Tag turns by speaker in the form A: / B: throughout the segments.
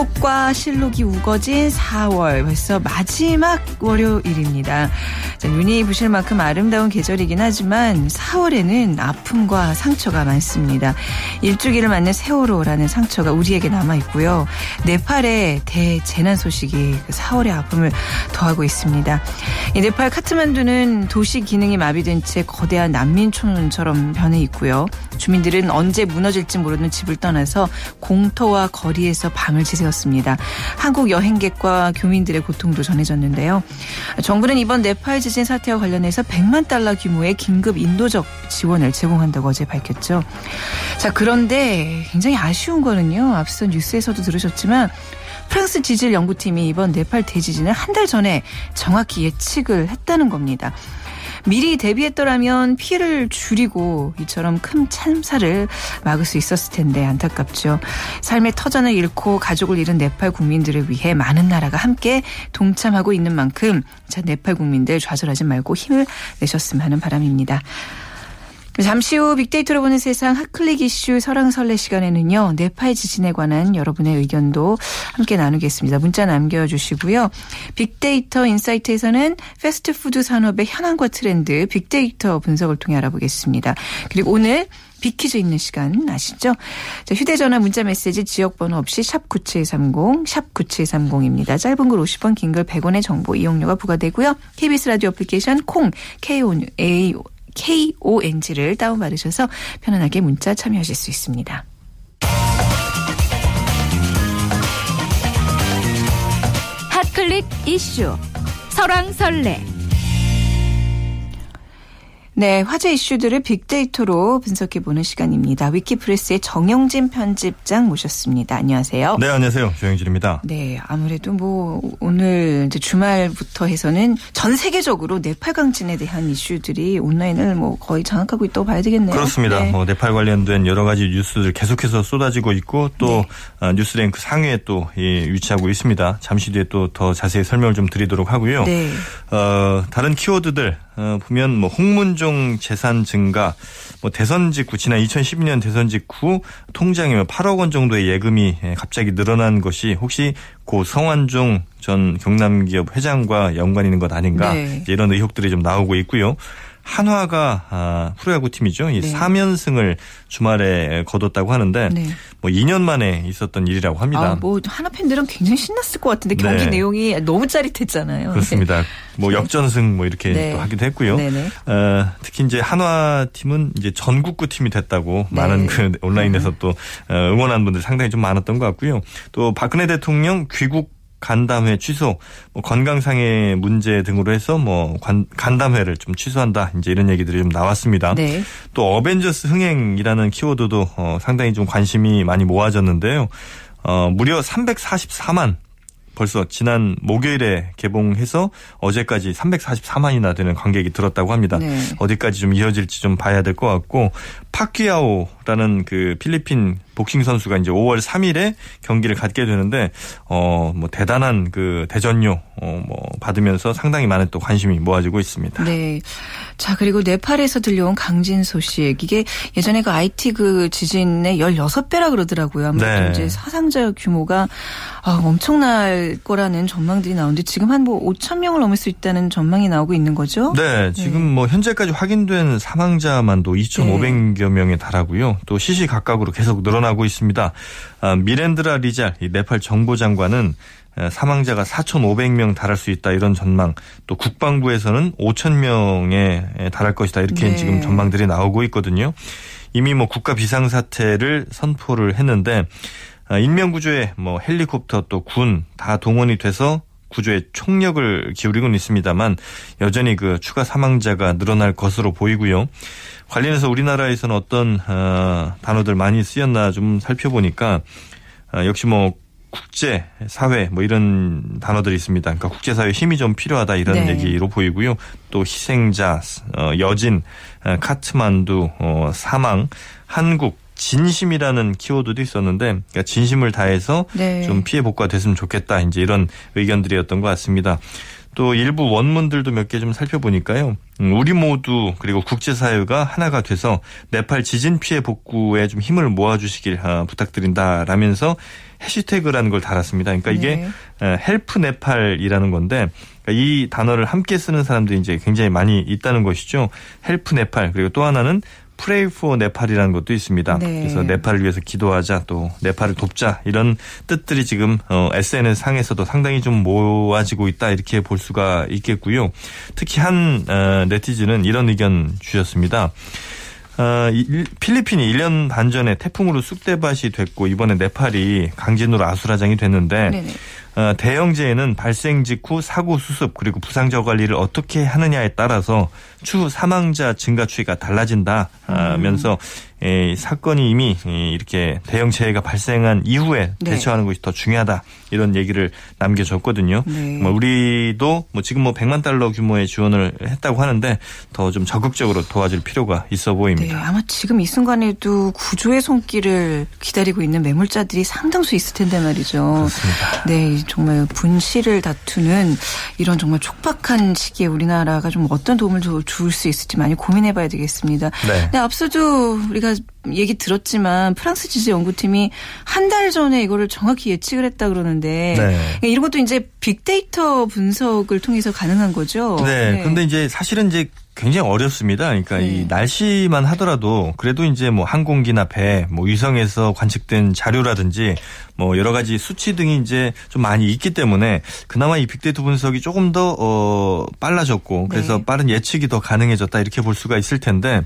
A: 꽃과 실록이 우거진 4월 벌써 마지막 월요일입니다. 자, 눈이 부실 만큼 아름다운 계절이긴 하지만 4월에는 아픔과 상처가 많습니다. 일주기를 맞는 세월호라는 상처가 우리에게 남아 있고요. 네팔의 대재난 소식이 4월의 그 아픔을 더하고 있습니다. 네팔 카트만두는 도시 기능이 마비된 채 거대한 난민촌처럼 변해 있고요. 주민들은 언제 무너질지 모르는 집을 떠나서 공터와 거리에서 밤을 지새웠 습니다. 한국 여행객과 교민들의 고통도 전해졌는데요. 정부는 이번 네팔 지진 사태와 관련해서 100만 달러 규모의 긴급 인도적 지원을 제공한다고 어제 밝혔죠. 자, 그런데 굉장히 아쉬운 거는요. 앞서 뉴스에서도 들으셨지만 프랑스 지질 연구팀이 이번 네팔 대지진을 한 달 전에 정확히 예측을 했다는 겁니다. 미리 대비했더라면 피해를 줄이고 이처럼 큰 참사를 막을 수 있었을 텐데 안타깝죠. 삶의 터전을 잃고 가족을 잃은 네팔 국민들을 위해 많은 나라가 함께 동참하고 있는 만큼 자 네팔 국민들 좌절하지 말고 힘을 내셨으면 하는 바람입니다. 잠시 후 빅데이터로 보는 세상 핫클릭 이슈 설왕설래 시간에는요. 네팔 지진에 관한 여러분의 의견도 함께 나누겠습니다. 문자 남겨주시고요. 빅데이터 인사이트에서는 패스트푸드 산업의 현황과 트렌드 빅데이터 분석을 통해 알아보겠습니다. 그리고 오늘 빅퀴즈 있는 시간 아시죠? 자, 휴대전화 문자 메시지 지역번호 없이 샵 9730, 샵 9730입니다. 짧은 글 50원, 긴 글 100원의 정보 이용료가 부과되고요. KBS 라디오 애플리케이션 콩, KOA KONG를 다운받으셔서 편안하게 문자 참여하실 수 있습니다. 핫클릭 이슈 설왕설래 네, 화제 이슈들을 빅데이터로 분석해 보는 시간입니다. 위키프레스의 정영진 편집장 모셨습니다. 안녕하세요.
B: 네, 안녕하세요. 정영진입니다.
A: 네, 아무래도 뭐 오늘 이제 주말부터 해서는 전 세계적으로 네팔 강진에 대한 이슈들이 온라인을 뭐 거의 장악하고 있다고 봐야 되겠네요.
B: 그렇습니다. 네. 뭐 네팔 관련된 여러 가지 뉴스들 계속해서 쏟아지고 있고 또 네. 어, 뉴스랭크 상위에 또 위치하고 있습니다. 잠시 뒤에 또 더 자세히 설명을 좀 드리도록 하고요. 네. 어, 다른 키워드들 어, 보면 뭐 홍문종 재산 증가, 뭐 대선 직후 지난 2012년 대선 직후 통장에 8억 원 정도의 예금이 예, 갑자기 늘어난 것이 혹시 고 성완종 전 경남기업 회장과 연관 있는 것 아닌가 네. 이런 의혹들이 좀 나오고 있고요. 한화가 아, 프로야구 팀이죠. 이 네. 3연승을 주말에 거뒀다고 하는데 네. 뭐 2년 만에 있었던 일이라고 합니다.
A: 아, 뭐 한화 팬들은 굉장히 신났을 것 같은데 경기 네. 내용이 너무 짜릿했잖아요.
B: 그렇습니다. 네. 뭐 역전승 뭐 이렇게 네. 또 하기도 했고요. 어, 특히 이제 한화 팀은 이제 전국구 팀이 됐다고 네. 많은 그 온라인에서 또 어, 응원하는 분들 상당히 좀 많았던 것 같고요. 또 박근혜 대통령 귀국 간담회 취소, 뭐 건강상의 문제 등으로 해서 뭐 관, 간담회를 좀 취소한다. 이제 이런 얘기들이 좀 나왔습니다. 네. 또 어벤져스 흥행이라는 키워드도 어, 상당히 좀 관심이 많이 모아졌는데요. 어, 무려 344만 벌써 지난 목요일에 개봉해서 어제까지 344만이나 되는 관객이 들었다고 합니다. 네. 어디까지 좀 이어질지 좀 봐야 될 것 같고 파키아오라는 그 필리핀 복싱 선수가 이제 5월 3일에 경기를 갖게 되는데 어 뭐 대단한 그 대전료 어 뭐 받으면서 상당히 많은 또 관심이 모아지고 있습니다.
A: 네. 자, 그리고 네팔에서 들려온 강진 소식. 이게 예전에 그 IT 그 지진의 16배라 그러더라고요. 아무래도 네. 이제 사상자 규모가 아, 엄청날 거라는 전망들이 나오는데 지금 한 뭐 5천 명을 넘을 수 있다는 전망이 나오고 있는 거죠?
B: 네, 지금 네. 뭐 현재까지 확인된 사망자만도 2,500여 네. 명에 달하고요. 또 시시각각으로 계속 늘어나고 있습니다. 아, 미렌드라 리잘 네팔 정보장관은 사망자가 4,500명 달할 수 있다 이런 전망 또 국방부에서는 5,000명에 달할 것이다 이렇게 네. 지금 전망들이 나오고 있거든요. 이미 뭐 국가 비상사태를 선포를 했는데 아, 인명구조에 뭐 헬리콥터 또 군 다 동원이 돼서 구조에 총력을 기울이고는 있습니다만 여전히 그 추가 사망자가 늘어날 것으로 보이고요. 관련해서 우리나라에서는 어떤 어, 단어들 많이 쓰였나 좀 살펴보니까 어, 역시 뭐 국제 사회 뭐 이런 단어들이 있습니다. 그러니까 국제 사회 힘이 좀 필요하다 이런 네. 얘기로 보이고요. 또 희생자, 어, 여진, 어, 카트만두, 어, 사망, 한국 진심이라는 키워드도 있었는데 그러니까 진심을 다해서 네. 좀 피해 복구가 됐으면 좋겠다 이제 이런 의견들이었던 것 같습니다. 또 일부 원문들도 몇 개 좀 살펴보니까요. 음, 우리 모두 그리고 국제사회가 하나가 돼서 네팔 지진 피해 복구에 좀 힘을 모아주시길 아, 부탁드린다라면서 해시태그라는 걸 달았습니다. 그러니까 이게 네. help Nepal이라는 건데 그러니까 이 단어를 함께 쓰는 사람들이 이제 굉장히 많이 있다는 것이죠. help Nepal 그리고 또 하나는 pray for Nepal이라는 것도 있습니다. 네. 그래서 네팔을 위해서 기도하자 또 네팔을 돕자 이런 뜻들이 지금 어, SNS 상에서도 상당히 좀 모아지고 있다 이렇게 볼 수가 있겠고요. 특히 한 어, 네티즌은 이런 의견 주셨습니다. 어, 필리핀이 1년 반 전에 태풍으로 쑥대밭이 됐고 이번에 네팔이 강진으로 아수라장이 됐는데 네네. 어, 대형재해는 발생 직후 사고 수습 그리고 부상자 관리를 어떻게 하느냐에 따라서 추후 사망자 증가 추이가 달라진다면서 음. 사건이 이미 이렇게 대형 재해가 발생한 이후에 네. 대처하는 것이 더 중요하다 이런 얘기를 남겨줬거든요. 네. 뭐 우리도 뭐 지금 뭐 100만 달러 규모의 지원을 했다고 하는데 더 좀 적극적으로 도와줄 필요가 있어 보입니다.
A: 네, 아마 지금 이 순간에도 구조의 손길을 기다리고 있는 매물자들이 상당수 있을 텐데 말이죠.
B: 그렇습니다.
A: 네, 정말 분실을 다투는 이런 정말 촉박한 시기에 우리나라가 좀 어떤 도움을 줄 수 있을지 많이 고민해봐야 되겠습니다. 네. 네, 앞서도 우리가 얘기 들었지만 프랑스 지지 연구팀이 한 달 전에 이거를 정확히 예측을 했다 그러는데 네. 그러니까 이런 것도 이제 빅데이터 분석을 통해서 가능한 거죠.
B: 네. 네. 근데 이제 사실은 이제 굉장히 어렵습니다. 그러니까 네. 이 날씨만 하더라도 그래도 이제 뭐 항공기나 배, 뭐 위성에서 관측된 자료라든지 뭐 여러 가지 수치 등이 이제 좀 많이 있기 때문에 그나마 이 빅데이터 분석이 조금 더 어, 빨라졌고 그래서 네. 빠른 예측이 더 가능해졌다 이렇게 볼 수가 있을 텐데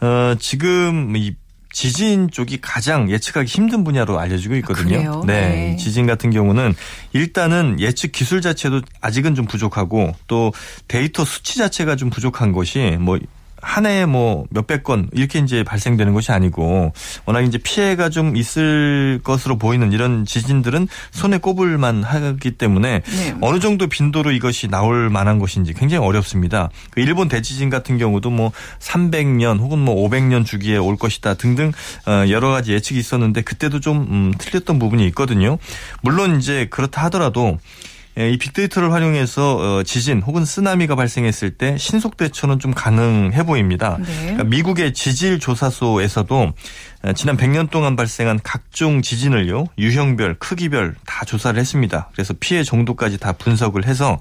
B: 어, 지금 이 지진 쪽이 가장 예측하기 힘든 분야로 알려지고 있거든요.
A: 아, 네.
B: 네. 지진 같은 경우는 일단은 예측 기술 자체도 아직은 좀 부족하고 또 데이터 수치 자체가 좀 부족한 것이 뭐 한 해에 뭐 몇백 건 이렇게 이제 발생되는 것이 아니고 워낙 이제 피해가 좀 있을 것으로 보이는 이런 지진들은 손에 꼽을만 하기 때문에 네. 어느 정도 빈도로 이것이 나올 만한 것인지 굉장히 어렵습니다. 그 일본 대지진 같은 경우도 뭐 300년 혹은 뭐 500년 주기에 올 것이다 등등 어, 여러 가지 예측이 있었는데 그때도 좀 음, 틀렸던 부분이 있거든요. 물론 이제 그렇다 하더라도 예, 이 빅데이터를 활용해서 어, 지진 혹은 쓰나미가 발생했을 때 신속 대처는 좀 가능해 보입니다. 네. 그러니까 미국의 지질 조사소에서도 지난 100년 동안 발생한 각종 지진을요 유형별, 크기별 다 조사를 했습니다. 그래서 피해 정도까지 다 분석을 해서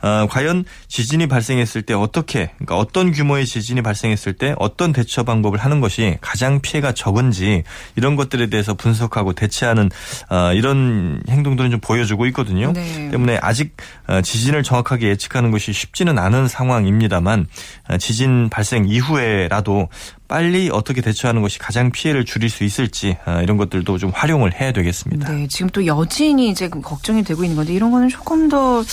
B: 어, 과연 지진이 발생했을 때 어떻게, 그러니까 어떤 규모의 지진이 발생했을 때 어떤 대처 방법을 하는 것이 가장 피해가 적은지 이런 것들에 대해서 분석하고 대체하는 어, 이런 행동들은 좀 보여주고 있거든요. 네. 때문에 아직 어, 지진을 정확하게 예측하는 것이 쉽지는 않은 상황입니다만 어, 지진 발생 이후에라도 빨리 어떻게 대처하는 것이 가장 피해를 줄일 수 있을지 어, 이런 것들도 좀 활용을 해야 되겠습니다.
A: 네, 지금 또 여진이 이제 걱정이 되고 있는 건데 이런 거는 조금 더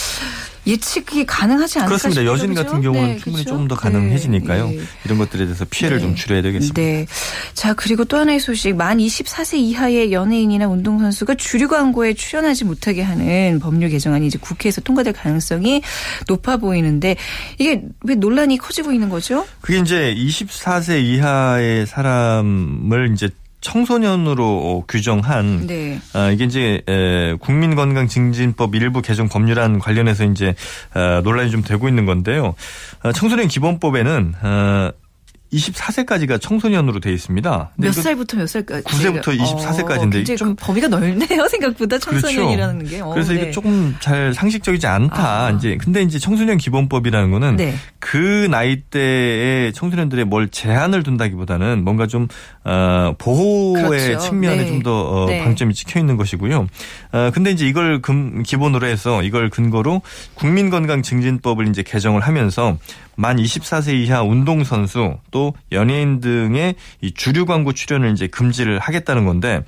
A: 예측이 가능하지 않을까
B: 그렇습니다. 여진 같은 경우는 네, 충분히 그렇죠? 좀더 가능해지니까요. 네. 이런 것들에 대해서 피해를 네. 좀 줄여야 되겠습니다. 네.
A: 자 그리고 또 하나의 소식. 만 24세 이하의 연예인이나 운동선수가 주류 광고에 출연하지 못하게 하는 법률 개정안이 이제 국회에서 통과될 가능성이 높아 보이는데 이게 왜 논란이 커지고 있는 거죠?
B: 그게 이제 24세 이하의 사람을 이제 청소년으로 어, 규정한 네. 어, 이게 이제 에, 국민건강증진법 일부 개정 법률안 관련해서 이제 어, 논란이 좀 되고 있는 건데요. 어, 청소년 기본법에는 어, 24세까지가 청소년으로 돼 있습니다.
A: 몇 살부터 몇 살까지?
B: 9세부터 24세까지인데
A: 어, 좀 범위가 넓네요. 생각보다 청소년이라는 그렇죠. 게. 어,
B: 그래서
A: 네.
B: 이게 조금 잘 상식적이지 않다. 아. 이제 근데 이제 청소년 기본법이라는 거는 네. 그 나이대의 청소년들의 뭘 제한을 둔다기보다는 뭔가 좀 어, 보호의 그렇죠. 측면에 네. 좀더 어, 네. 방점이 찍혀 있는 것이고요. 어, 근데 이제 이걸 금, 기본으로 해서 이걸 근거로 국민건강증진법을 이제 개정을 하면서 만 24세 이하 운동선수 또 연예인 등의 이 주류 광고 출연을 이제 금지를 하겠다는 건데,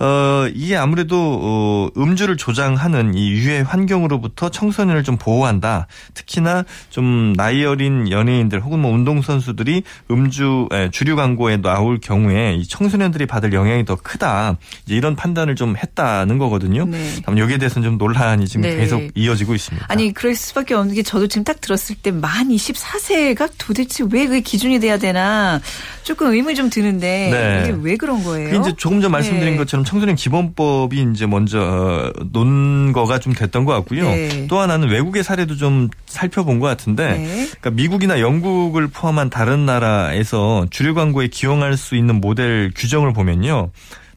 B: 어, 이게 아무래도, 어, 음주를 조장하는 이 유해 환경으로부터 청소년을 좀 보호한다. 특히나 좀 나이 어린 연예인들 혹은 뭐 운동 선수들이 음주, 에, 주류 광고에 나올 경우에 이 청소년들이 받을 영향이 더 크다. 이제 이런 판단을 좀 했다는 거거든요. 네. 여기에 대해서는 좀 논란이 지금 네. 계속 이어지고 있습니다.
A: 아니, 그럴 수밖에 없는 게 저도 지금 딱 들었을 때 만 24세가 도대체 왜 그 기준이 돼야 해야 되나 조금 의문이 좀 드는데
B: 네.
A: 이게 왜 그런 거예요?
B: 그 이제 조금 전 말씀드린
A: 네.
B: 것처럼 청소년 기본법이 이제 먼저 어, 논거가 좀 됐던 것 같고요.
A: 네.
B: 또 하나는 외국의 사례도 좀 살펴본 것 같은데,
A: 네.
B: 그러니까 미국이나 영국을 포함한 다른 나라에서 주류 광고에 기용할 수 있는 모델 규정을 보면요.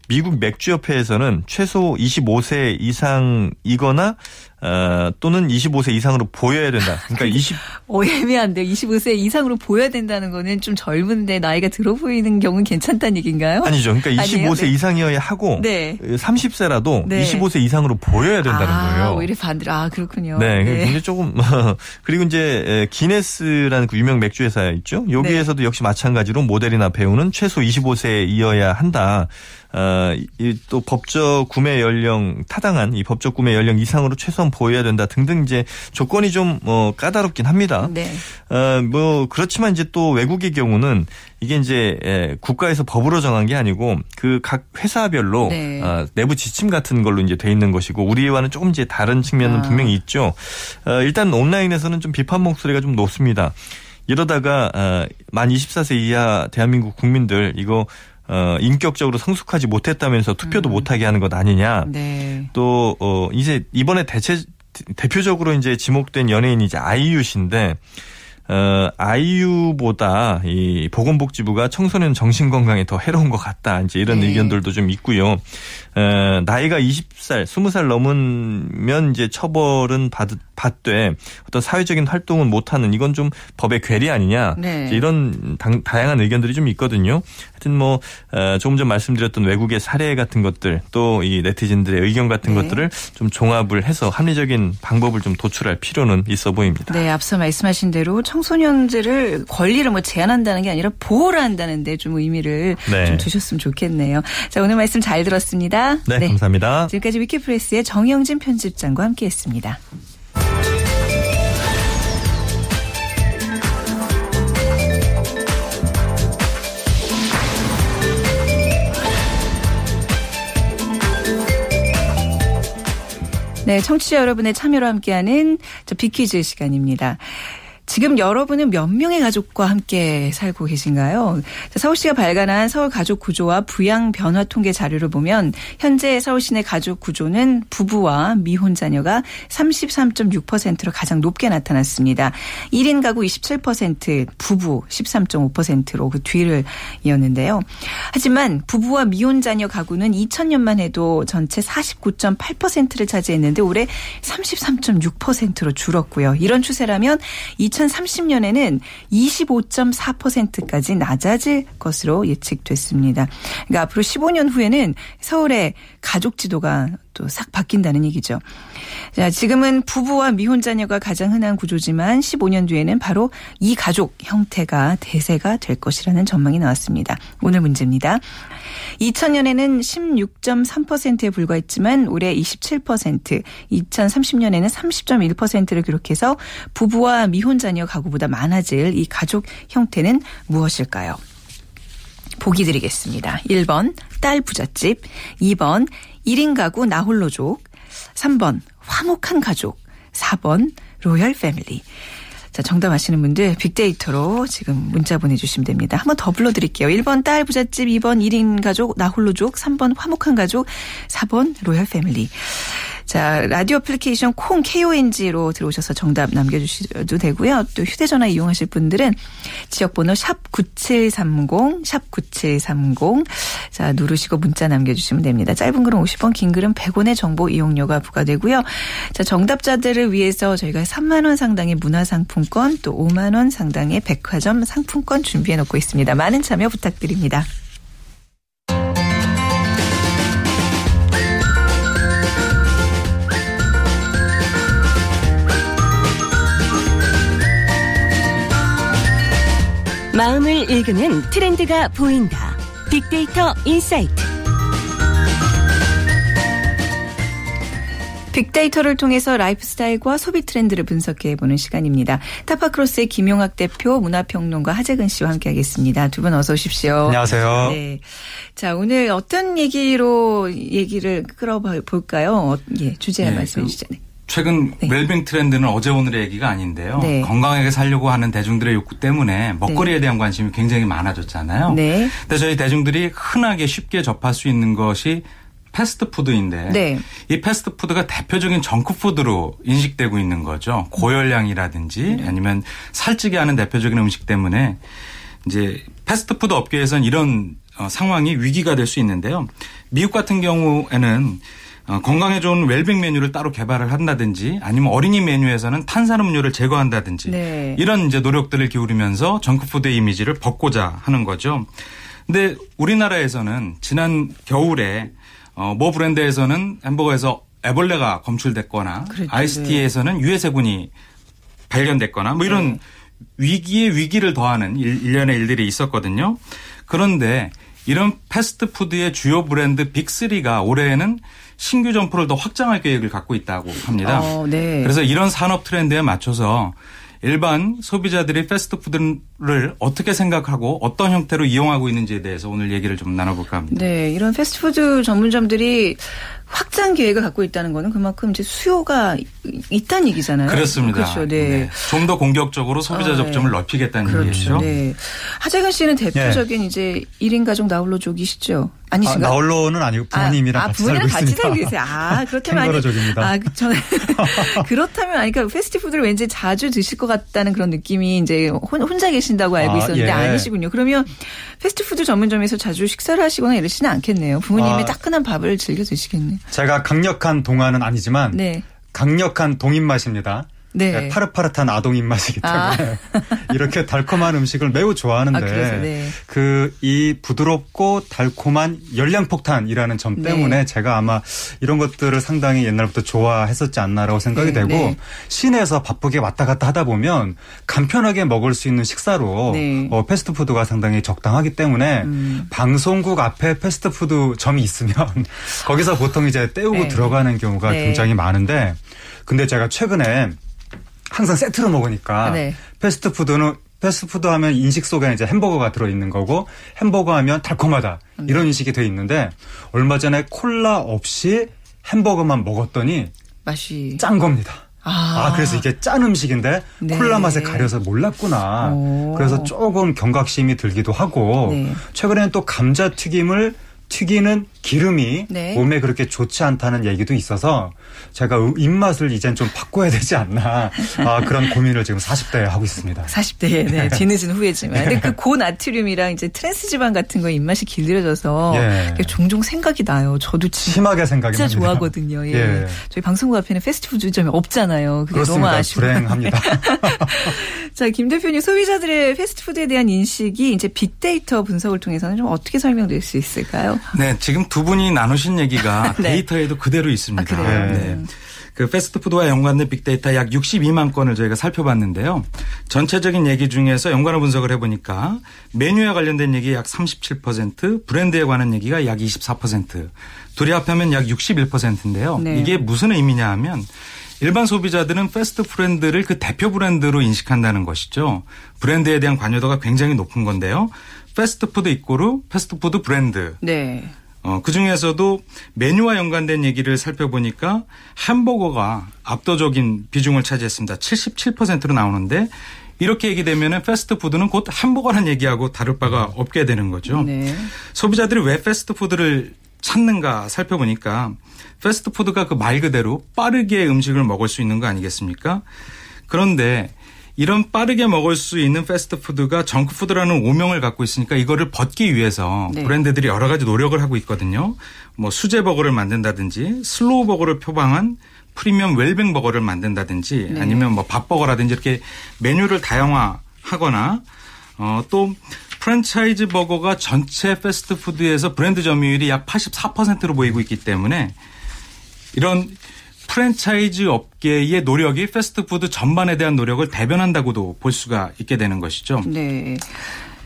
B: 미국 맥주협회에서는 최소 25세 이상이거나 어, 또는 25세 이상으로 보여야 된다. 그러니까 20
A: 어, 애매한데 25세 이상으로 보여야 된다는 거는 좀 젊은데 나이가 들어 보이는 경우는 괜찮다는 얘기인가요?
B: 아니죠. 그러니까
A: 아니에요?
B: 25세
A: 네.
B: 이상이어야 하고
A: 네.
B: 30세라도
A: 네.
B: 25세 이상으로 보여야 된다는
A: 아,
B: 거예요.
A: 오히려 반대로 아 그렇군요.
B: 네, 굉장히 조금 그리고 이제 에, 기네스라는 그 유명 맥주 회사 있죠. 여기에서도 역시 마찬가지로 모델이나 배우는 최소 25세이어야 한다. 어, 이또 법적 구매 연령 타당한 이 법적 구매 연령 이상으로 최소한 보여야 된다 등등 이제 조건이 좀 어, 까다롭긴 합니다.
A: 네.
B: 어, 뭐 그렇지만 이제 또 외국의 경우는 이게 이제 에, 국가에서 법으로 정한 게 아니고 그 각 회사별로
A: 네.
B: 어, 내부 지침 같은 걸로 이제 돼 있는 것이고 우리와는 조금 이제 다른 측면은
A: 아.
B: 분명히 있죠. 어, 일단 온라인에서는 좀 비판 목소리가 좀 높습니다. 이러다가 어, 만 24세 이하 대한민국 국민들 이거 어, 인격적으로 성숙하지 못했다면서 투표도
A: 음.
B: 못하게 하는 것 아니냐.
A: 네.
B: 또, 어, 이제 이번에 대체, 대표적으로 이제 지목된 연예인이 이제 아이유 씨인데, 어, 아이유보다 이 보건복지부가 청소년 정신건강에 더 해로운 것 같다. 이제 이런
A: 네.
B: 의견들도 좀 있고요. 어, 나이가 20살, 20살 넘으면 이제 처벌은 받, 받되 어떤 사회적인 활동은 못하는 이건 좀 법의 괴리 아니냐.
A: 네.
B: 이제 이런 당, 다양한 의견들이 좀 있거든요. 하여튼 뭐, 어, 조금 전 말씀드렸던 외국의 사례 같은 것들 또 이 네티즌들의 의견 같은
A: 네.
B: 것들을 좀 종합을 해서 합리적인 방법을 좀 도출할 필요는 있어 보입니다.
A: 네, 앞서 말씀하신 대로 청소년들을 권리를 뭐 제한한다는 게 아니라 보호를 한다는데 좀 의미를
B: 네.
A: 좀 두셨으면 좋겠네요. 자, 오늘 말씀 잘 들었습니다.
B: 네, 감사합니다.
A: 지금까지 위키프레스의 정영진 편집장과 함께했습니다. 네, 청취자 여러분의 참여로 함께하는 저 비퀴즈 시간입니다. 지금 여러분은 몇 명의 가족과 함께 살고 계신가요? 자, 서울시가 발간한 서울 가족 구조와 부양 변화 통계 자료를 보면 현재 서울 시내 가족 구조는 부부와 미혼 자녀가 33.6%로 가장 높게 나타났습니다. 1인 가구 27%, 부부 13.5%로 그 뒤를 이었는데요. 하지만 부부와 미혼 자녀 가구는 2000년만 해도 전체 49.8%를 차지했는데 올해 33.6%로 줄었고요. 이런 추세라면 2030년에는 25.4%까지 낮아질 것으로 예측됐습니다. 그러니까 앞으로 15년 후에는 서울의 가족 지도가 또 싹 바뀐다는 얘기죠. 자, 지금은 부부와 미혼 자녀가 가장 흔한 구조지만 15년 뒤에는 바로 이 가족 형태가 대세가 될 것이라는 전망이 나왔습니다. 오늘 문제입니다. 2000년에는 16.3%에 불과했지만 올해 27%, 2030년에는 30.1%를 기록해서 부부와 미혼 자녀 가구보다 많아질 이 가족 형태는 무엇일까요? 보기 드리겠습니다. 1번 딸 부잣집, 2번 1인 가구 나홀로족, 3번 화목한 가족, 4번 로열 패밀리. 자, 정답 아시는 분들 빅데이터로 지금 문자 보내주시면 됩니다. 한번 더 불러드릴게요. 1번 딸 부잣집, 2번 1인 가족 나홀로족, 3번 화목한 가족, 4번 로열 패밀리. 자, 라디오 애플리케이션 콩 KONG로 들어오셔서 정답 남겨주셔도 되고요. 또 휴대전화 이용하실 분들은 지역번호 샵 9730, 샵 9730. 자, 누르시고 문자 남겨주시면 됩니다. 짧은 글은 50원, 긴 글은 100원의 정보 이용료가 부과되고요. 자, 정답자들을 위해서 저희가 3만원 상당의 문화상품권 또 5만원 상당의 백화점 상품권 준비해 놓고 있습니다. 많은 참여 부탁드립니다.
C: 마음을 읽는 트렌드가 보인다. 빅데이터 인사이트.
A: 빅데이터를 통해서 라이프 스타일과 소비 트렌드를 분석해보는 시간입니다. 타파크로스의 김용학 대표, 문화평론가 하재근 씨와 함께하겠습니다. 두 분 어서 오십시오.
B: 안녕하세요.
A: 네. 자, 오늘 어떤 얘기로 얘기를 끌어볼까요? 어, 예, 주제
B: 네,
A: 말씀해
B: 그
A: 주시죠. 네.
D: 최근
A: 네.
D: 웰빙 트렌드는 어제 오늘의 얘기가 아닌데요.
A: 네.
D: 건강하게 살려고 하는 대중들의 욕구 때문에 먹거리에 대한 관심이 굉장히 많아졌잖아요.
A: 네.
D: 근데 저희 대중들이 흔하게 쉽게 접할 수 있는 것이 패스트푸드인데
A: 네.
D: 이 패스트푸드가 대표적인 정크푸드로 인식되고 있는 거죠. 고열량이라든지
A: 네.
D: 아니면 살찌게 하는 대표적인 음식 때문에 이제 패스트푸드 업계에서는 이런 어, 상황이 위기가 될 수 있는데요. 미국 같은 경우에는 어, 건강에 좋은 웰빙 메뉴를 따로 개발을 한다든지 아니면 어린이 메뉴에서는 탄산음료를 제거한다든지
A: 네.
D: 이런 이제 노력들을 기울이면서 정크푸드의 이미지를 벗고자 하는 거죠. 근데 우리나라에서는 지난 겨울에 어, 모 브랜드에서는 햄버거에서 애벌레가 검출됐거나
A: 그랬죠.
D: 아이스티에서는 유해세분이 발견됐거나 뭐 이런
A: 네.
D: 위기에 위기를 더하는 일, 일련의 일들이 있었거든요. 그런데 이런 패스트푸드의 주요 브랜드 빅3가 올해에는 신규 점포를 더 확장할 계획을 갖고 있다고 합니다.
A: 어, 네.
D: 그래서 이런 산업 트렌드에 맞춰서 일반 소비자들이 패스트푸드를 어떻게 생각하고 어떤 형태로 이용하고 있는지에 대해서 오늘 얘기를 좀 나눠볼까 합니다.
A: 네, 이런 패스트푸드 전문점들이 확장 계획을 갖고 있다는 거는 그만큼 이제 수요가 있다는 얘기잖아요.
D: 그렇습니다.
A: 그렇죠. 네.
D: 좀 더 공격적으로 소비자
A: 아,
D: 접점을
A: 네.
D: 넓히겠다는
A: 그렇죠.
D: 얘기죠.
A: 네. 하재근 씨는 대표적인 이제 1인 가족 나홀로족이시죠?
E: 아,
A: 아니신가요?
E: 나홀로는 아니고 부모님이랑
A: 아, 아,
E: 같이
A: 부모님이랑
E: 살고
A: 같이. 살고 계세요. 아, 그렇다면 아니.
E: 캥거루족입니다.
A: 아, 그- 저는 그렇다면 아니 그러니까 패스트푸드를 왠지 자주 드실 것 같다는 그런 느낌이 이제 혼, 혼자 계신다고 알고
E: 아,
A: 있었는데
E: 예.
A: 아니시군요. 그러면 패스트푸드 전문점에서 자주 식사를 하시거나 이러시는 않겠네요. 부모님이
E: 아.
A: 따끈한 밥을 즐겨 드시겠네요.
E: 제가 강력한 동안은 아니지만
A: 네.
E: 강력한 동입맛입니다.
A: 네.
E: 네, 파릇파릇한 아동 입맛이기
A: 아.
E: 때문에 이렇게 달콤한 음식을 매우 좋아하는데
A: 아, 그래서, 네.
E: 그이 부드럽고 달콤한 열량 폭탄이라는 점
A: 네.
E: 때문에 제가 아마 이런 것들을 상당히 옛날부터 좋아했었지 않나라고 생각이
A: 네,
E: 되고
A: 네.
E: 시내에서 바쁘게 왔다 갔다 하다 보면 간편하게 먹을 수 있는 식사로
A: 네.
E: 어, 패스트푸드가 상당히 적당하기 때문에
A: 음.
E: 방송국 앞에 패스트푸드 점이 있으면 거기서 보통 이제 때우고
A: 네.
E: 들어가는 경우가
A: 네.
E: 굉장히 많은데 근데 제가 최근에 항상 세트로 먹으니까
A: 네.
E: 패스트푸드는 패스트푸드 하면 인식 속에 이제 햄버거가 들어있는 거고 햄버거 하면 달콤하다
A: 네.
E: 이런 인식이 돼 있는데 얼마 전에 콜라 없이 햄버거만 먹었더니
A: 맛이
E: 짠 겁니다.
A: 아.
E: 아, 그래서 이게 짠 음식인데
A: 네.
E: 콜라 맛에 가려서 몰랐구나.
A: 오.
E: 그래서 조금 경각심이 들기도 하고
A: 네.
E: 최근에는 또 감자 튀김을 튀기는 기름이
A: 네.
E: 몸에 그렇게 좋지 않다는 얘기도 있어서 제가 음- 입맛을 이젠 좀 바꿔야 되지 않나 아, 그런 고민을 지금 40대에 하고 있습니다.
A: 40대에 네, 뒤늦은 후회지만. 근데 그 고나트륨이랑 이제 트랜스 지방 같은 거 입맛이 길들여져서
E: 예.
A: 종종 생각이 나요. 저도 진짜
E: 심하게 생각이
A: 진짜
E: 납니다.
A: 좋아하거든요. 예.
E: 예.
A: 저희 방송국 앞에는 패스트푸드점이 없잖아요. 그게
E: 그렇습니다.
A: 너무 아쉬워요.
E: 불행합니다.
A: 자, 김 대표님 소비자들의 패스트푸드에 대한 인식이 이제 빅데이터 분석을 통해서는 좀 어떻게 설명될 수 있을까요?
D: 네, 지금 두 분이 나누신 얘기가
A: 네.
D: 데이터에도 그대로 있습니다.
A: 아, 그래요?
D: 네. 그 패스트푸드와 연관된 빅데이터 약 62만 건을 저희가 살펴봤는데요. 전체적인 얘기 중에서 연관을 분석을 해보니까 메뉴에 관련된 얘기 약 37%, 브랜드에 관한 얘기가 약 24%, 둘이 합하면 약 61%인데요.
A: 네.
D: 이게 무슨 의미냐 하면 일반 소비자들은 패스트 브랜드를 그 대표 브랜드로 인식한다는 것이죠. 브랜드에 대한 관여도가 굉장히 높은 건데요. 패스트푸드 equal 패스트푸드 브랜드.
A: 네.
D: 어, 그 중에서도 메뉴와 연관된 얘기를 살펴보니까 햄버거가 압도적인 비중을 차지했습니다. 77%로 나오는데 이렇게 얘기되면 패스트푸드는 곧 햄버거란 얘기하고 다를 바가 없게 되는 거죠.
A: 네.
D: 소비자들이 왜 패스트푸드를 찾는가 살펴보니까 패스트푸드가 그 말 그대로 빠르게 음식을 먹을 수 있는 거 아니겠습니까? 그런데 이런 빠르게 먹을 수 있는 패스트푸드가 정크푸드라는 오명을 갖고 있으니까 이거를 벗기 위해서
A: 네.
D: 브랜드들이 여러 가지 노력을 하고 있거든요. 뭐 수제 버거를 만든다든지 slow 버거를 표방한 프리미엄 웰빙 버거를 만든다든지
A: 네.
D: 아니면 뭐 밥버거라든지 이렇게 메뉴를 다양화하거나 어, 또 프랜차이즈 버거가 전체 패스트푸드에서 브랜드 점유율이 약 84%로 보이고 있기 때문에 이런 프랜차이즈 업계의 노력이 패스트푸드 전반에 대한 노력을 대변한다고도 볼 수가 있게 되는 것이죠.
A: 네.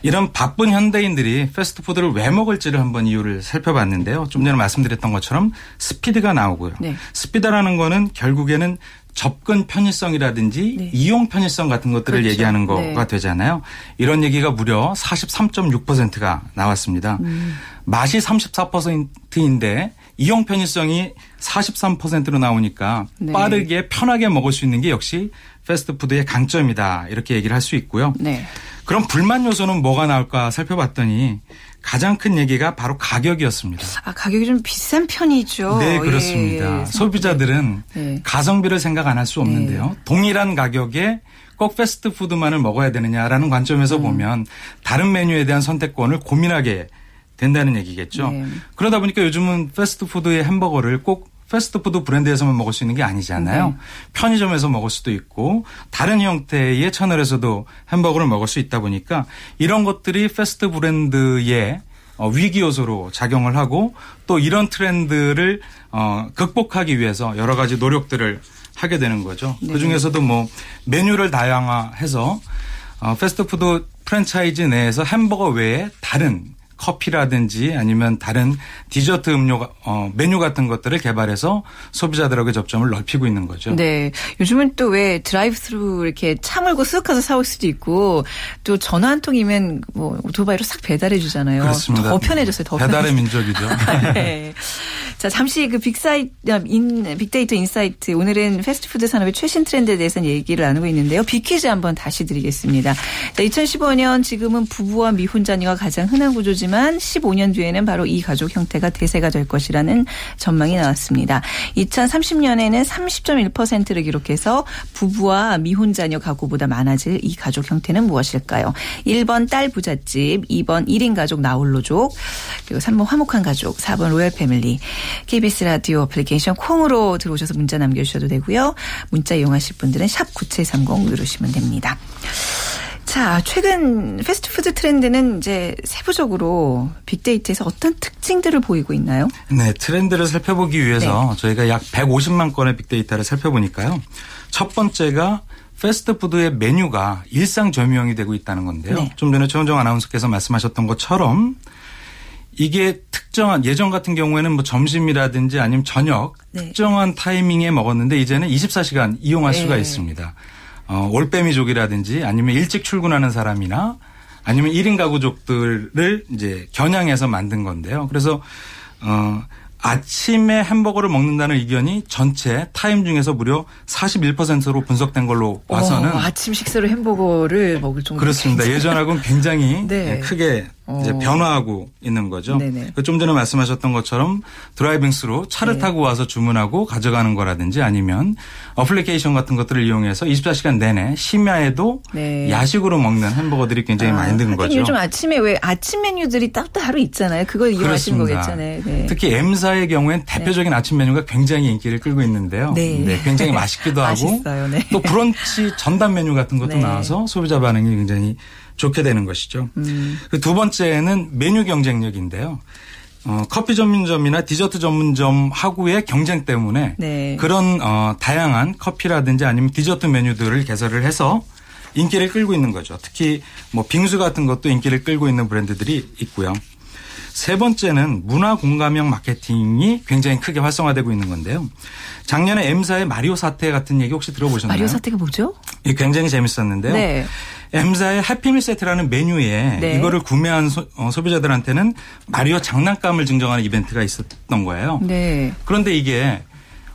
D: 이런 바쁜 현대인들이 패스트푸드를 왜 먹을지를 한번 이유를 살펴봤는데요. 좀 전에 말씀드렸던 것처럼 스피드가 나오고요.
A: 네.
D: 스피드라는 거는 결국에는 접근 편의성이라든지
A: 네.
D: 이용 편의성 같은 것들을
A: 그렇죠.
D: 얘기하는 거가
A: 네.
D: 되잖아요. 이런 얘기가 무려 43.6%가 나왔습니다.
A: 음.
D: 맛이 34%인데 이용 편의성이 43%로 나오니까
A: 네.
D: 빠르게 편하게 먹을 수 있는 게 역시 패스트푸드의 강점이다. 이렇게 얘기를 할 수 있고요.
A: 네.
D: 그럼 불만 요소는 뭐가 나올까 살펴봤더니 가장 큰 얘기가 바로 가격이었습니다.
A: 아, 가격이 좀 비싼 편이죠.
D: 네, 그렇습니다.
A: 예.
D: 소비자들은
A: 네.
D: 가성비를 생각 안 할 수 없는데요. 동일한 가격에 꼭 패스트푸드만을 먹어야 되느냐라는 관점에서 보면 다른 메뉴에 대한 선택권을 고민하게 된다는 얘기겠죠.
A: 네.
D: 그러다 보니까 요즘은 패스트푸드의 햄버거를 꼭 패스트푸드 브랜드에서만 먹을 수 있는 게 아니잖아요.
A: 네.
D: 편의점에서 먹을 수도 있고 다른 형태의 채널에서도 햄버거를 먹을 수 있다 보니까 이런 것들이 패스트 브랜드의 어, 위기 요소로 작용을 하고 또 이런 트렌드를 어, 극복하기 위해서 여러 가지 노력들을 하게 되는 거죠.
A: 네.
D: 그 중에서도 뭐 메뉴를 다양화해서 어, 패스트푸드 프랜차이즈 내에서 햄버거 외에 다른 커피라든지 아니면 다른 디저트 음료 어, 메뉴 같은 것들을 개발해서 소비자들에게 접점을 넓히고 있는 거죠.
A: 네. 요즘은 또 왜 드라이브 스루 이렇게 차 몰고 쓱 가서 사올 수도 있고 또 전화 한 통이면 뭐 오토바이로 싹 배달해 주잖아요.
D: 그렇습니다.
A: 더 편해졌어요. 더
D: 배달의
A: 편해졌어요.
D: 민족이죠.
A: 네. 자, 잠시 그 빅사이트, 인, 빅데이터 인사이트. 오늘은 패스트푸드 산업의 최신 트렌드에 대해서 얘기를 나누고 있는데요. 빅퀴즈 한번 다시 드리겠습니다. 자, 2015년 지금은 부부와 미혼자녀가 가장 흔한 구조 지만 15년 뒤에는 바로 이 가족 형태가 대세가 될 것이라는 전망이 나왔습니다. 2030년에는 30.1%를 기록해서 부부와 미혼 자녀 가구보다 많아질 이 가족 형태는 무엇일까요? 1번 딸 부잣집, 2번 1인 가족 나홀로족, 그리고 3번 화목한 가족, 4번 로열 패밀리. KBS 라디오 애플리케이션 콩으로 들어오셔서 문자 남겨주셔도 되고요. 문자 이용하실 분들은 샵 9730 누르시면 됩니다. 자, 최근 패스트푸드 트렌드는 이제 세부적으로 빅데이터에서 어떤 특징들을 보이고 있나요?
D: 네, 트렌드를 살펴보기 위해서
A: 네.
D: 저희가 약 150만 건의 빅데이터를 살펴보니까요. 첫 번째가 패스트푸드의 메뉴가 일상 점유형이 되고 있다는 건데요.
A: 네.
D: 좀 전에 최원정 아나운서께서 말씀하셨던 것처럼 이게 특정한 예전 같은 경우에는 뭐 점심이라든지 아니면 저녁
A: 네.
D: 특정한 타이밍에 먹었는데 이제는 24시간 이용할
A: 네.
D: 수가 있습니다. 어, 올빼미족이라든지 아니면 일찍 출근하는 사람이나 아니면 1인 가구족들을 이제 겨냥해서 만든 건데요. 그래서 어 아침에 햄버거를 먹는다는 의견이 전체 타임 중에서 무려 41%로 분석된 걸로 봐서는
A: 어, 아침 식사로 햄버거를 먹을 정도.
D: 그렇습니다. 예전하고는 굉장히
A: 네.
D: 크게 이제
A: 어.
D: 변화하고 있는 거죠.
A: 네네.
D: 그좀 전에 말씀하셨던 것처럼 드라이빙스로 차를
A: 네.
D: 타고 와서 주문하고 가져가는 거라든지 아니면 어플리케이션 같은 것들을 이용해서 24시간 내내 심야에도
A: 네.
D: 야식으로 먹는 햄버거들이 굉장히 많이 는
A: 하긴
D: 거죠.
A: 요즘 아침에 왜 아침 메뉴들이 따로 있잖아요. 그걸 이용하시는. 거겠잖아요. 네.
D: 특히 M사의 경우엔 대표적인 아침 메뉴가 굉장히 인기를 끌고 있는데요.
A: 네.
D: 굉장히 맛있기도 하고.
A: 네.
D: 또 브런치 전담 메뉴 같은 것도
A: 네.
D: 나와서 소비자 반응이 굉장히 좋게 되는 것이죠.
A: 음.
D: 그두 번째는 메뉴 경쟁력인데요. 어, 커피 전문점이나 디저트 전문점 하고의 경쟁 때문에
A: 네.
D: 그런 어, 다양한 커피라든지 아니면 디저트 메뉴들을 개설을 해서 인기를 끌고 있는 거죠. 특히 뭐 빙수 같은 것도 인기를 끌고 있는 브랜드들이 있고요. 세 번째는 문화 공감형 마케팅이 굉장히 크게 활성화되고 있는 건데요. 작년에 M사의 마리오 사태 같은 얘기 혹시 들어보셨나요?
A: 마리오 사태가 뭐죠?
D: 이 굉장히 재밌었는데요.
A: 네.
D: M사의 해피밀 세트라는 메뉴에
A: 네.
D: 이거를 구매한 소, 비자들한테는 마리오 장난감을 증정하는 이벤트가 있었던 거예요.
A: 네.
D: 그런데 이게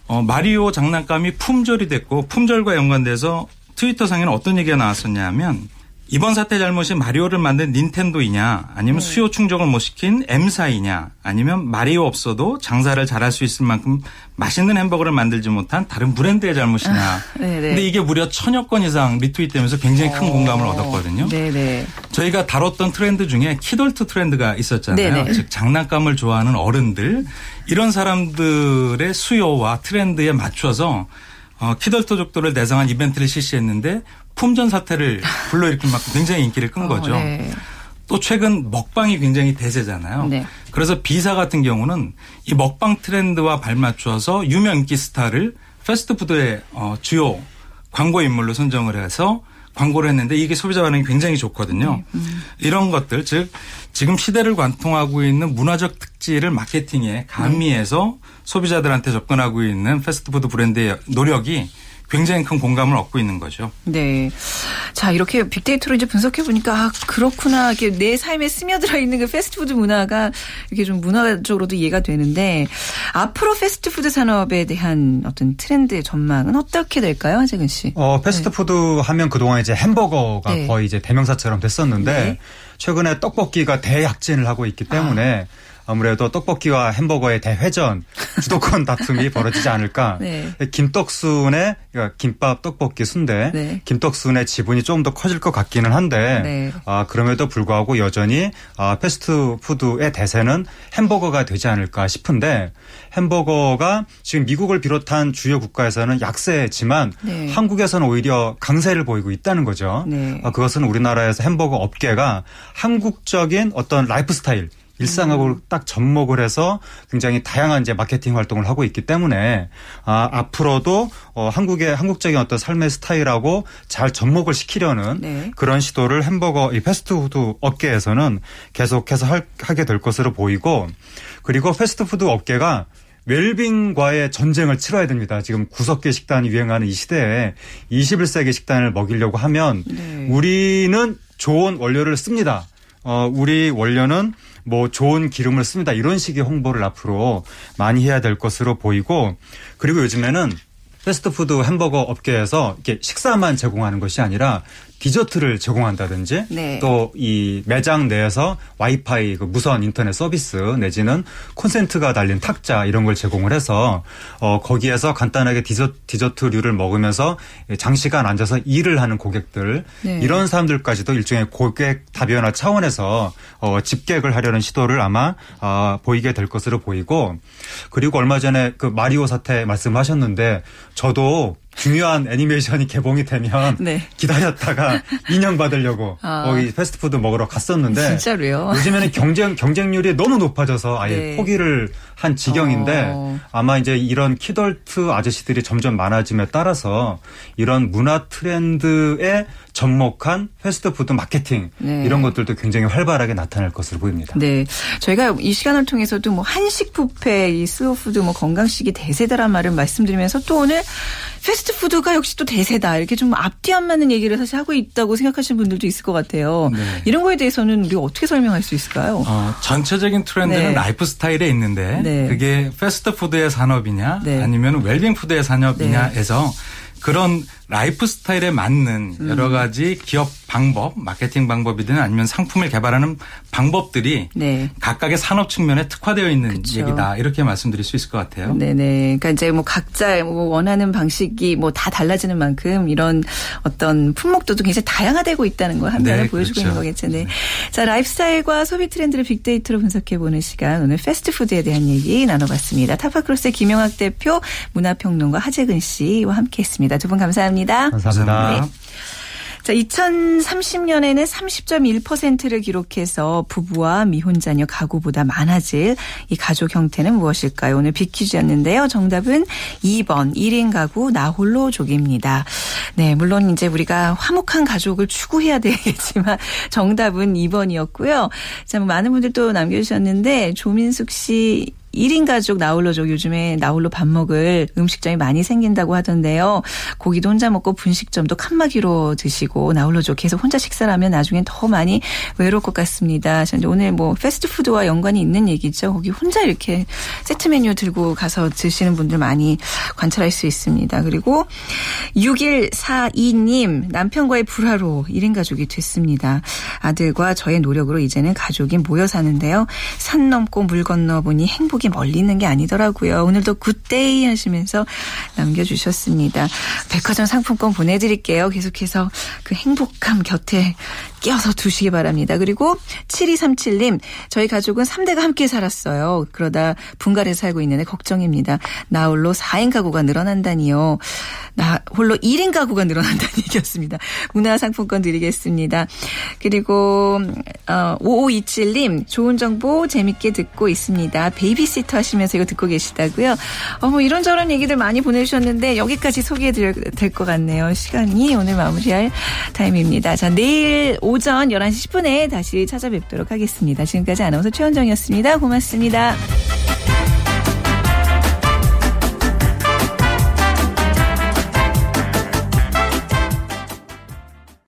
D: 어, 마리오 장난감이 품절이 됐고 품절과 연관돼서 트위터상에는 어떤 얘기가 나왔었냐면 이번 사태 잘못이 마리오를 만든 닌텐도이냐 아니면
A: 네.
D: 수요 충족을 못 시킨 M사이냐 아니면 마리오 없어도 장사를 잘할 수 있을 만큼 맛있는 햄버거를 만들지 못한 다른 브랜드의 잘못이냐.
A: 네네.
D: 근데 이게 무려 천여 건 이상 리트윗되면서 굉장히 큰 공감을 얻었거든요.
A: 네네.
D: 저희가 다뤘던 트렌드 중에 키덜트 트렌드가 있었잖아요.
A: 네네.
D: 즉 장난감을 좋아하는 어른들 이런 사람들의 수요와 트렌드에 맞춰서 어, 키덜트족들을 대상한 이벤트를 실시했는데 품전 사태를 불러일으킨 만큼 굉장히 인기를 끈
A: 어,
D: 거죠.
A: 네.
D: 또 최근 먹방이 굉장히 대세잖아요.
A: 네.
D: 그래서 B사 같은 경우는 이 먹방 트렌드와 발맞춰서 유명 인기 스타를 패스트푸드의 어, 주요 광고 인물로 선정을 해서 광고를 했는데 이게 소비자 반응이 굉장히 좋거든요. 이런 것들 즉 지금 시대를 관통하고 있는 문화적 특질을 마케팅에 가미해서 소비자들한테 접근하고 있는 패스트푸드 브랜드의 노력이 굉장히 큰 공감을 얻고 있는 거죠.
A: 네. 자, 이렇게 빅데이터로 이제 분석해 보니까 아, 그렇구나. 이렇게 내 삶에 스며들어 있는 그 패스트푸드 문화가 이렇게 좀 문화적으로도 이해가 되는데 앞으로 패스트푸드 산업에 대한 어떤 트렌드 전망은 어떻게 될까요, 하재근 씨?
E: 어, 패스트푸드 하면 그동안 이제 햄버거가
A: 네.
E: 거의 이제 대명사처럼 됐었는데
A: 네.
E: 최근에 떡볶이가 대약진을 하고 있기 때문에 아무래도 떡볶이와 햄버거의 대회전 주도권 다툼이 벌어지지 않을까.
A: 네.
E: 김떡순의 그러니까 김밥, 떡볶이, 순대,
A: 네.
E: 김떡순의 지분이 좀더 커질 것 같기는 한데
A: 네.
E: 아, 그럼에도 불구하고 여전히 아, 패스트푸드의 대세는 햄버거가 되지 않을까 싶은데 햄버거가 지금 미국을 비롯한 주요 국가에서는 약세지만
A: 네.
E: 한국에서는 오히려 강세를 보이고 있다는 거죠.
A: 네.
E: 아, 그것은 우리나라에서 햄버거 업계가 한국적인 어떤 라이프 스타일 일상하고
A: 음.
E: 딱 접목을 해서 굉장히 다양한 이제 마케팅 활동을 하고 있기 때문에 아, 앞으로도 어, 한국의 한국적인 어떤 삶의 스타일하고 잘 접목을 시키려는
A: 네.
E: 그런 시도를 햄버거 이 패스트푸드 업계에서는 계속해서 할, 하게 될 것으로 보이고 그리고 패스트푸드 업계가 웰빙과의 전쟁을 치러야 됩니다. 지금 구석기 식단이 유행하는 이 시대에 21세기 식단을 먹이려고 하면
A: 네.
E: 우리는 좋은 원료를 씁니다. 어, 우리 원료는 뭐 좋은 기름을 씁니다. 이런 식의 홍보를 앞으로 많이 해야 될 것으로 보이고 그리고 요즘에는 패스트푸드 햄버거 업계에서 이렇게 식사만 제공하는 것이 아니라 디저트를 제공한다든지
A: 네.
E: 또이 매장 내에서 와이파이 그 무선 인터넷 서비스 내지는 콘센트가 달린 탁자 이런 걸 제공을 해서 어 거기에서 간단하게 디저, 디저트류를 먹으면서 장시간 앉아서 일을 하는 고객들
A: 네.
E: 이런 사람들까지도 일종의 고객 다변화 차원에서 어 집객을 하려는 시도를 아마 아 보이게 될 것으로 보이고 그리고 얼마 전에 그 마리오 사태 말씀하셨는데 저도 중요한 애니메이션이 개봉이 되면
A: 네.
E: 기다렸다가 인형 받으려고
A: 아.
E: 거기 패스트푸드 먹으러 갔었는데
A: 진짜로요?
E: 요즘에는 경쟁 경쟁률이 너무 높아져서 아예
A: 네.
E: 포기를 한 지경인데
A: 어.
E: 아마 이제 이런 키덜트 아저씨들이 점점 많아짐에 따라서 이런 문화 트렌드에 접목한 패스트푸드 마케팅
A: 네.
E: 이런 것들도 굉장히 활발하게 나타날 것으로 보입니다.
A: 네. 저희가 이 시간을 통해서도 뭐 한식 뷔페, 이 슬로푸드, 뭐 건강식이 대세다란 말을 말씀드리면서 또 오늘 패스트푸드가 역시 또 대세다. 이렇게 좀 앞뒤 안 맞는 얘기를 사실 하고 있다고 생각하시는 분들도 있을 것 같아요.
D: 네.
A: 이런 거에 대해서는 우리가 어떻게 설명할 수 있을까요?
D: 어, 전체적인 트렌드는
A: 네.
D: 라이프 스타일에 있는데
A: 네.
D: 그게 패스트푸드의 산업이냐
A: 네.
D: 아니면 웰빙푸드의 산업이냐에서 그런 라이프 스타일에 맞는
A: 음.
D: 여러 가지 기업 방법, 마케팅 방법이든 아니면 상품을 개발하는 방법들이
A: 네.
D: 각각의 산업 측면에 특화되어 있는
A: 그쵸.
D: 얘기다 이렇게 말씀드릴 수 있을 것 같아요.
A: 네네. 그러니까 이제 뭐 각자 뭐 원하는 방식이 뭐 다 달라지는 만큼 이런 어떤 품목도도 굉장히 다양화되고 있다는 걸 한면에
D: 네,
A: 보여주고
D: 그렇죠.
A: 있는 거겠죠. 네. 자, 라이프스타일과 소비 트렌드를 빅데이터로 분석해보는 시간. 오늘 패스트푸드에 대한 얘기 나눠봤습니다. 타파크로스의 김영학 대표, 문화평론가 하재근 씨와 함께 했습니다. 두 분 감사합니다.
E: 감사합니다.
A: 네. 자, 2030년에는 30.1%를 기록해서 부부와 미혼 자녀 가구보다 많아질 이 가족 형태는 무엇일까요? 오늘 빅퀴즈였는데요. 정답은 2번 1인 가구 나홀로족입니다. 네, 물론 이제 우리가 화목한 가족을 추구해야 되겠지만 정답은 2번이었고요. 자, 뭐 많은 분들 또 남겨주셨는데 조민숙 씨 1인 가족 나홀로족 요즘에 나홀로 밥 먹을 음식점이 많이 생긴다고 하던데요. 고기도 혼자 먹고 분식점도 칸막이로 드시고 나홀로족 계속 혼자 식사를 하면 나중엔 더 많이 외로울 것 같습니다. 저는 오늘 뭐 패스트푸드와 연관이 있는 얘기죠. 거기 혼자 이렇게 세트 메뉴 들고 가서 드시는 분들 많이 관찰할 수 있습니다. 그리고 6142님 남편과의 불화로 1인 가족이 됐습니다. 아들과 저의 노력으로 이제는 가족이 모여 사는데요. 산 넘고 물 건너 보니 행복이 멀리 있는 게 아니더라고요. 오늘도 good day 하시면서 남겨주셨습니다. 백화점 상품권 보내드릴게요. 계속해서 그 행복함 곁에 끼어서 두시기 바랍니다. 그리고 7237님 저희 가족은 3대가 함께 살았어요. 그러다 분갈에 살고 있는데 걱정입니다. 나 홀로 4인 가구가 늘어난다니요. 나 홀로 1인 가구가 늘어난다는 얘기였습니다. 문화상품권 드리겠습니다. 그리고 어, 5527님 좋은 정보 재밌게 듣고 있습니다. 베이비시터 하시면서 이거 듣고 계시다고요. 어, 뭐 이런저런 얘기들 많이 보내주셨는데 여기까지 소개해드릴 것 같네요. 시간이 오늘 마무리할 타임입니다. 자 내일 오전 11시 10분에 다시 찾아뵙도록 하겠습니다. 지금까지 아나운서 최원정이었습니다. 고맙습니다.